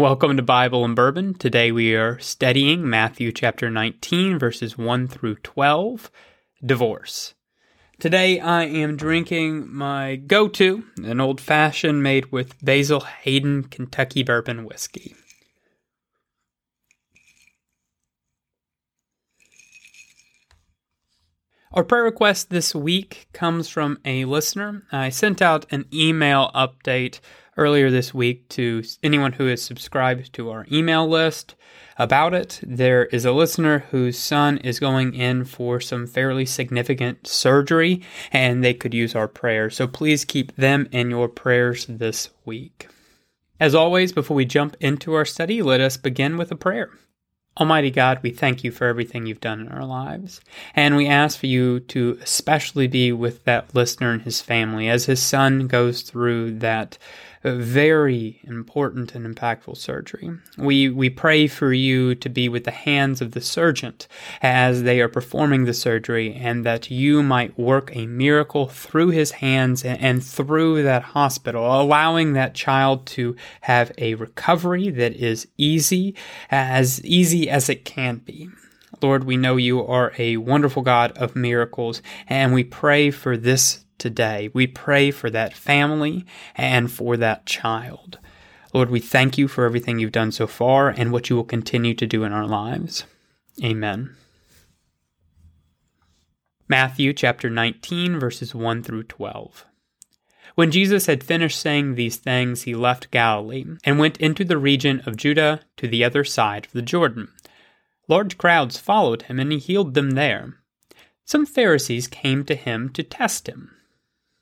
Welcome to Bible and Bourbon. Today we are studying Matthew chapter 19, verses 1 through 12, divorce. Today I am drinking my go to, an old fashioned made with Basil Hayden Kentucky Bourbon whiskey. Our prayer request this week comes from a listener. I sent out an email update earlier this week to anyone who is subscribed to our email list about it. There is a listener whose son is going in for some fairly significant surgery, and they could use our prayers. So please keep them in your prayers this week. As always, before we jump into our study, let us begin with a prayer. Almighty God, we thank you for everything you've done in our lives. And we ask for you to especially be with that listener and his family as his son goes through that very important and impactful surgery. We we pray for you to be with the hands of the surgeon as they are performing the surgery and that you might work a miracle through his hands and, and through that hospital, allowing that child to have a recovery that is easy, as easy as it can be. Lord, we know you are a wonderful God of miracles, and we pray for this today. We pray for that family and for that child. Lord, we thank you for everything you've done so far and what you will continue to do in our lives. Amen. Matthew chapter 19, verses 1 through 12. When Jesus had finished saying these things, he left Galilee and went into the region of Judah to the other side of the Jordan. Large crowds followed him, and he healed them there. Some Pharisees came to him to test him.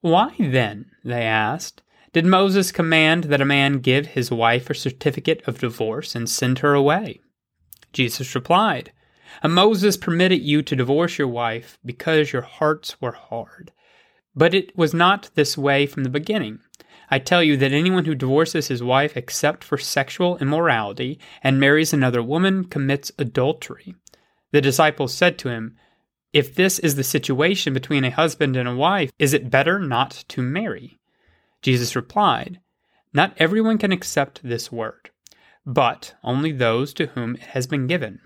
Why then, they asked, did Moses command that a man give his wife a certificate of divorce and send her away? Jesus replied, Moses permitted you to divorce your wife because your hearts were hard. But it was not this way from the beginning. I tell you that anyone who divorces his wife except for sexual immorality and marries another woman commits adultery. The disciples said to him, if this is the situation between a husband and a wife, is it better not to marry? Jesus replied, Not everyone can accept this word, but only those to whom it has been given.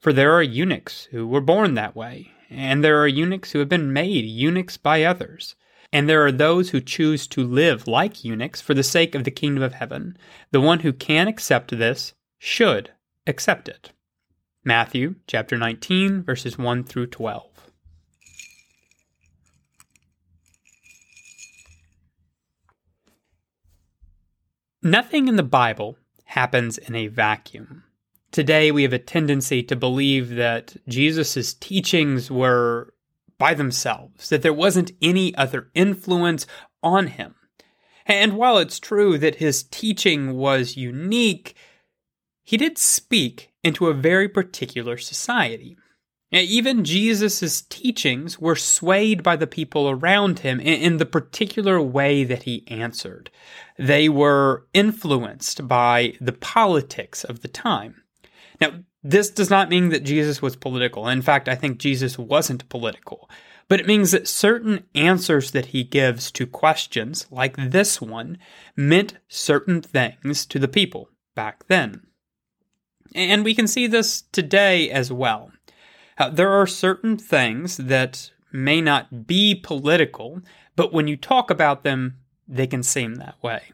For there are eunuchs who were born that way, and there are eunuchs who have been made eunuchs by others. And there are those who choose to live like eunuchs for the sake of the kingdom of heaven. The one who can accept this should accept it. Matthew chapter 19 verses 1 through 12. Nothing in the Bible happens in a vacuum. Today we have a tendency to believe that Jesus' teachings were by themselves, that there wasn't any other influence on him. And while it's true that his teaching was unique, he did speak into a very particular society. Even Jesus' teachings were swayed by the people around him in the particular way that he answered. They were influenced by the politics of the time. Now, this does not mean that Jesus was political. In fact, I think Jesus wasn't political. But it means that certain answers that he gives to questions, like this one, meant certain things to the people back then. And we can see this today as well. Uh, there are certain things that may not be political, but when you talk about them, they can seem that way.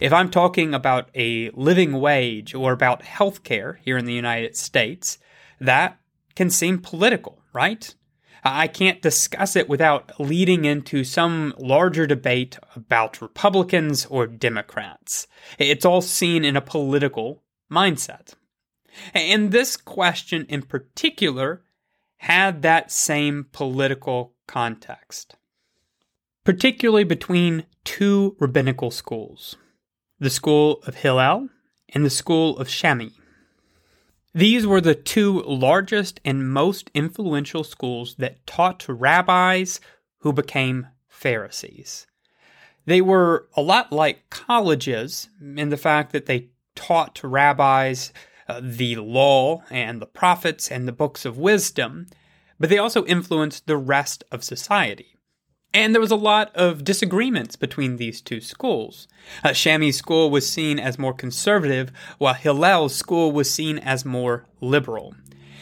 If I'm talking about a living wage or about healthcare here in the United States, that can seem political, right? I can't discuss it without leading into some larger debate about Republicans or Democrats. It's all seen in a political mindset. And this question in particular had that same political context, particularly between two rabbinical schools the school of Hillel and the school of Shammai. These were the two largest and most influential schools that taught rabbis who became Pharisees. They were a lot like colleges in the fact that they taught rabbis uh, the law and the prophets and the books of wisdom, but they also influenced the rest of society. And there was a lot of disagreements between these two schools. Uh, Shammai's school was seen as more conservative, while Hillel's school was seen as more liberal.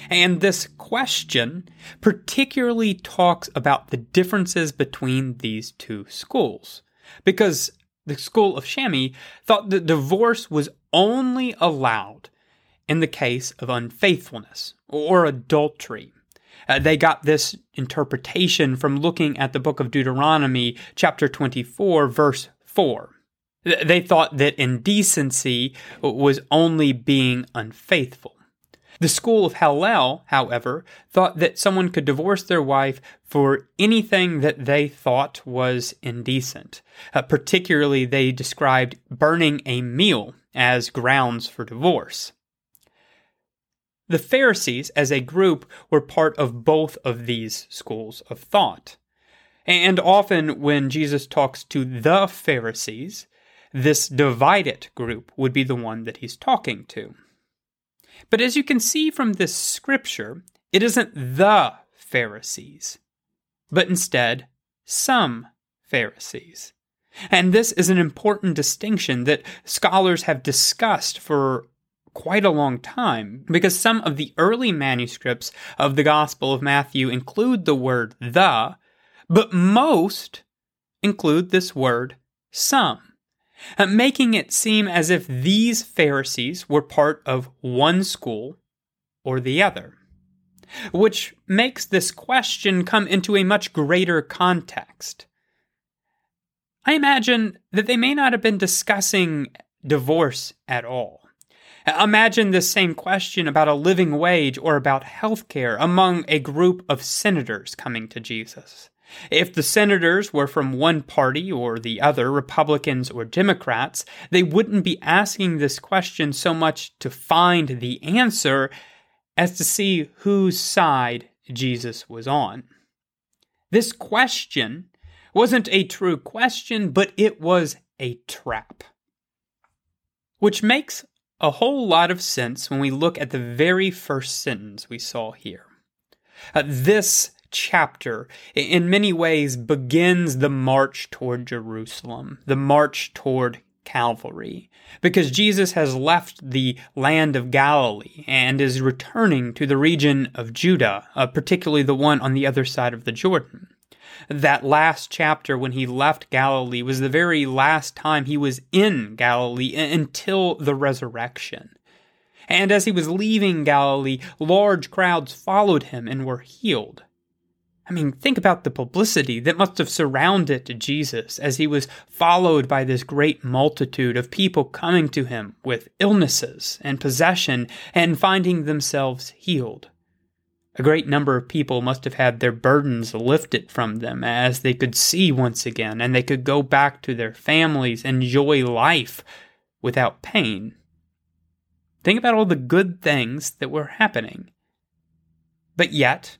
And this question particularly talks about the differences between these two schools. Because the school of Shammai thought that divorce was only allowed in the case of unfaithfulness or adultery. Uh, they got this interpretation from looking at the book of Deuteronomy, chapter 24, verse 4. They thought that indecency was only being unfaithful. The school of Hillel, however, thought that someone could divorce their wife for anything that they thought was indecent. Uh, particularly, they described burning a meal as grounds for divorce. The Pharisees, as a group, were part of both of these schools of thought. And often, when Jesus talks to the Pharisees, this divided group would be the one that he's talking to. But as you can see from this scripture, it isn't the Pharisees, but instead some Pharisees. And this is an important distinction that scholars have discussed for quite a long time because some of the early manuscripts of the Gospel of Matthew include the word the, but most include this word some, uh, making it seem as if these Pharisees were part of one school or the other. Which makes this question come into a much greater context. I imagine that they may not have been discussing divorce at all. Imagine the same question about a living wage or about healthcare among a group of senators coming to Jesus. If the senators were from one party or the other, Republicans or Democrats, they wouldn't be asking this question so much to find the answer as to see whose side Jesus was on. This question wasn't a true question, but it was a trap. Which makes a whole lot of sense when we look at the very first sentence we saw here. Uh, this chapter, in many ways, begins the march toward Jerusalem, the march toward Calvary, because Jesus has left the land of Galilee and is returning to the region of Judah, uh, particularly the one on the other side of the Jordan that last chapter when he left Galilee was the very last time he was in Galilee until the resurrection. And as he was leaving Galilee, large crowds followed him and were healed. I mean, think about the publicity that must have surrounded Jesus as he was followed by this great multitude of people coming to him with illnesses and possession and finding themselves healed. A great number of people must have had their burdens lifted from them as they could see once again and they could go back to their families, enjoy life without pain. Think about all the good things that were happening. But yet,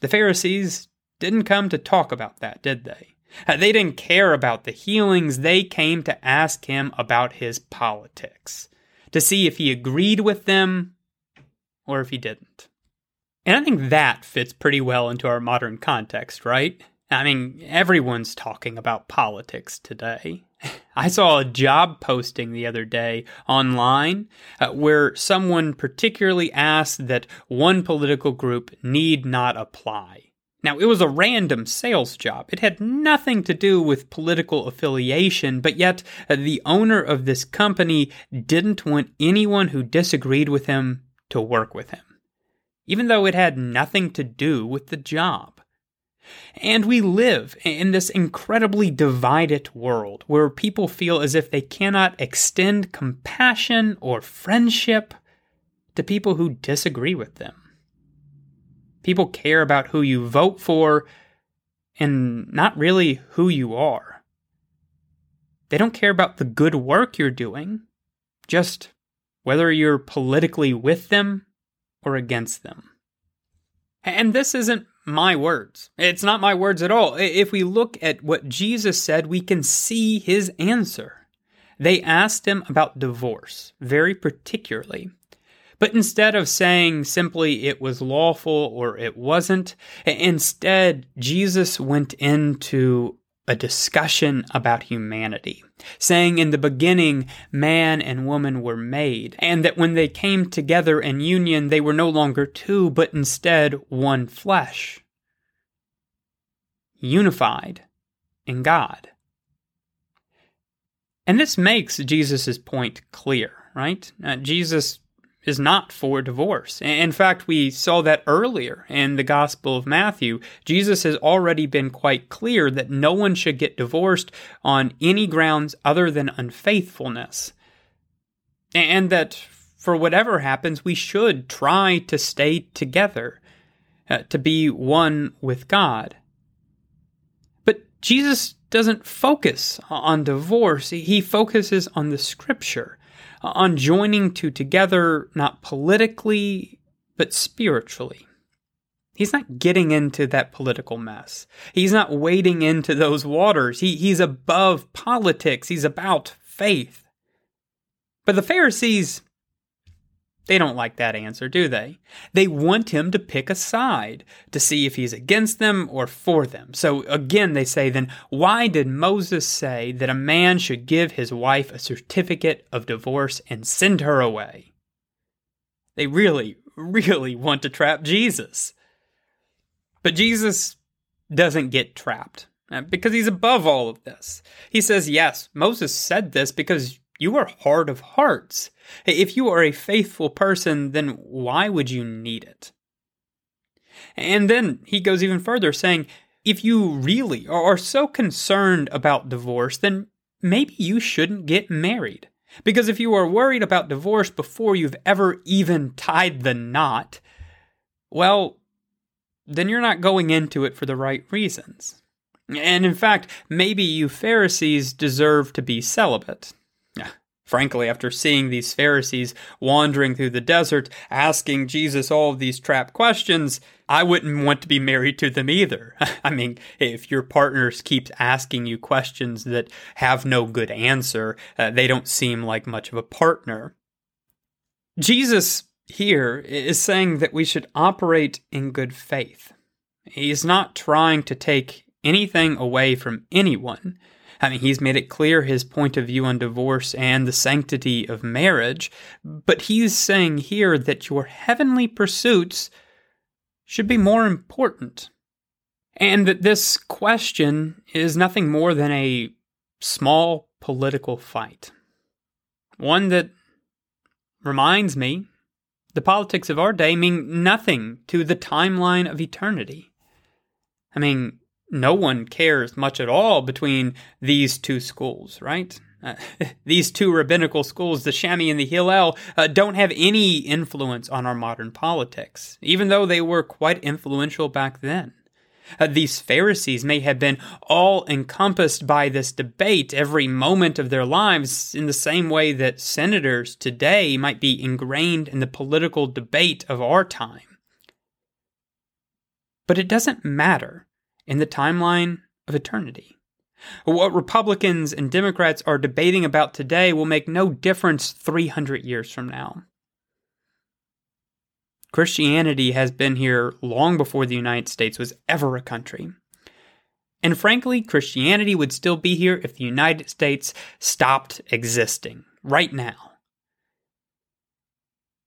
the Pharisees didn't come to talk about that, did they? Uh, they didn't care about the healings. They came to ask him about his politics, to see if he agreed with them or if he didn't. And I think that fits pretty well into our modern context, right? I mean, everyone's talking about politics today. I saw a job posting the other day online uh, where someone particularly asked that one political group need not apply. Now, it was a random sales job. It had nothing to do with political affiliation, but yet uh, the owner of this company didn't want anyone who disagreed with him to work with him even though it had nothing to do with the job. And we live in this incredibly divided world where people feel as if they cannot extend compassion or friendship to people who disagree with them. People care about who you vote for and not really who you are. They don't care about the good work you're doing. just whether you're politically with them or against them. And this isn't my words. It's not my words at all. If we look at what Jesus said, we can see his answer. They asked him about divorce, very particularly. But instead of saying simply it was lawful or it wasn't, instead, Jesus went into a discussion about humanity, saying in the beginning, man and woman were made, and that when they came together in union, they were no longer two, but instead one flesh, unified in God. And this makes Jesus' point clear, right? Uh, Jesus is not for divorce. In fact, we saw that earlier in the Gospel of Matthew. Jesus has already been quite clear that no one should get divorced on any grounds other than unfaithfulness. And that for whatever happens, we should try to stay together, uh, to be one with God. But Jesus doesn't focus on divorce, he focuses on the scripture on joining two together, not politically, but spiritually. He's not getting into that political mess. He's not wading into those waters. He, he's above politics. He's about faith. But the Pharisees, they don't like that answer, do they? They want him to pick a side to see if he's against them or for them. So again, they say, then why did Moses say that a man should give his wife a certificate of divorce and send her away? They really, really want to trap Jesus. But Jesus doesn't get trapped uh, because he's above all of this. He says, yes, Moses said this because you are hard of hearts. If you are a faithful person, then why would you need it? And then he goes even further, saying, if you really are so concerned about divorce, then maybe you shouldn't get married. Because if you are worried about divorce before you've ever even tied the knot, well, then you're not going into it for the right reasons. And in fact, maybe you Pharisees deserve to be celibate. Frankly, after seeing these Pharisees wandering through the desert, asking Jesus all these trap questions, I wouldn't want to be married to them either. I mean, if your partners keeps asking you questions that have no good answer, uh, they don't seem like much of a partner. Jesus here is saying that we should operate in good faith. He's not trying to take anything away from anyone. I mean, he's made it clear his point of view on divorce and the sanctity of marriage, but he's saying here that your heavenly pursuits should be more important. And that this question is nothing more than a small political fight. One that reminds me the politics of our day mean nothing to the timeline of eternity. I mean, no one cares much at all between these two schools, right? Uh, these two rabbinical schools, the Shammai and the Hillel, uh, don't have any influence on our modern politics, even though they were quite influential back then. Uh, these Pharisees may have been all encompassed by this debate every moment of their lives in the same way that senators today might be ingrained in the political debate of our time. But it doesn't matter in the timeline of eternity. What Republicans and Democrats are debating about today will make no difference 300 years from now. Christianity has been here long before the United States was ever a country. And frankly, Christianity would still be here if the United States stopped existing right now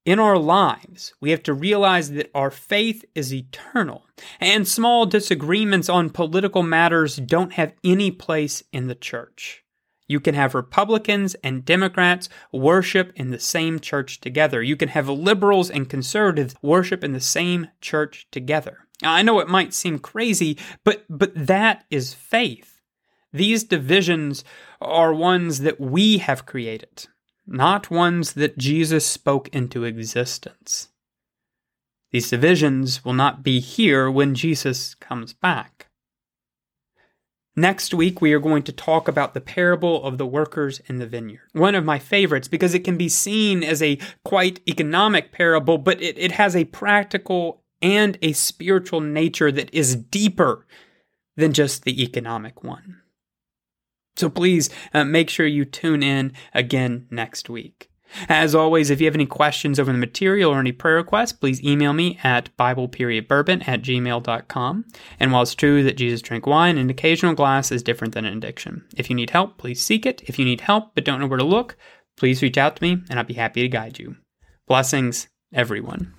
in our lives, we have to realize that our faith is eternal, and small disagreements on political matters don't have any place in the church. You can have Republicans and Democrats worship in the same church together. You can have liberals and conservatives worship in the same church together. I know it might seem crazy, but but that is faith. These divisions are ones that we have created not ones that Jesus spoke into existence. These divisions will not be here when Jesus comes back. Next week, we are going to talk about the parable of the workers in the vineyard. One of my favorites because it can be seen as a quite economic parable, but it, it has a practical and a spiritual nature that is deeper than just the economic one. So please uh, make sure you tune in again next week. As always, if you have any questions over the material or any prayer requests, please email me at BiblePeriodBourbon at gmail.com. And while it's true that Jesus drank wine, an occasional glass is different than an addiction. If you need help, please seek it. If you need help but don't know where to look, please reach out to me and I'll be happy to guide you. Blessings, everyone.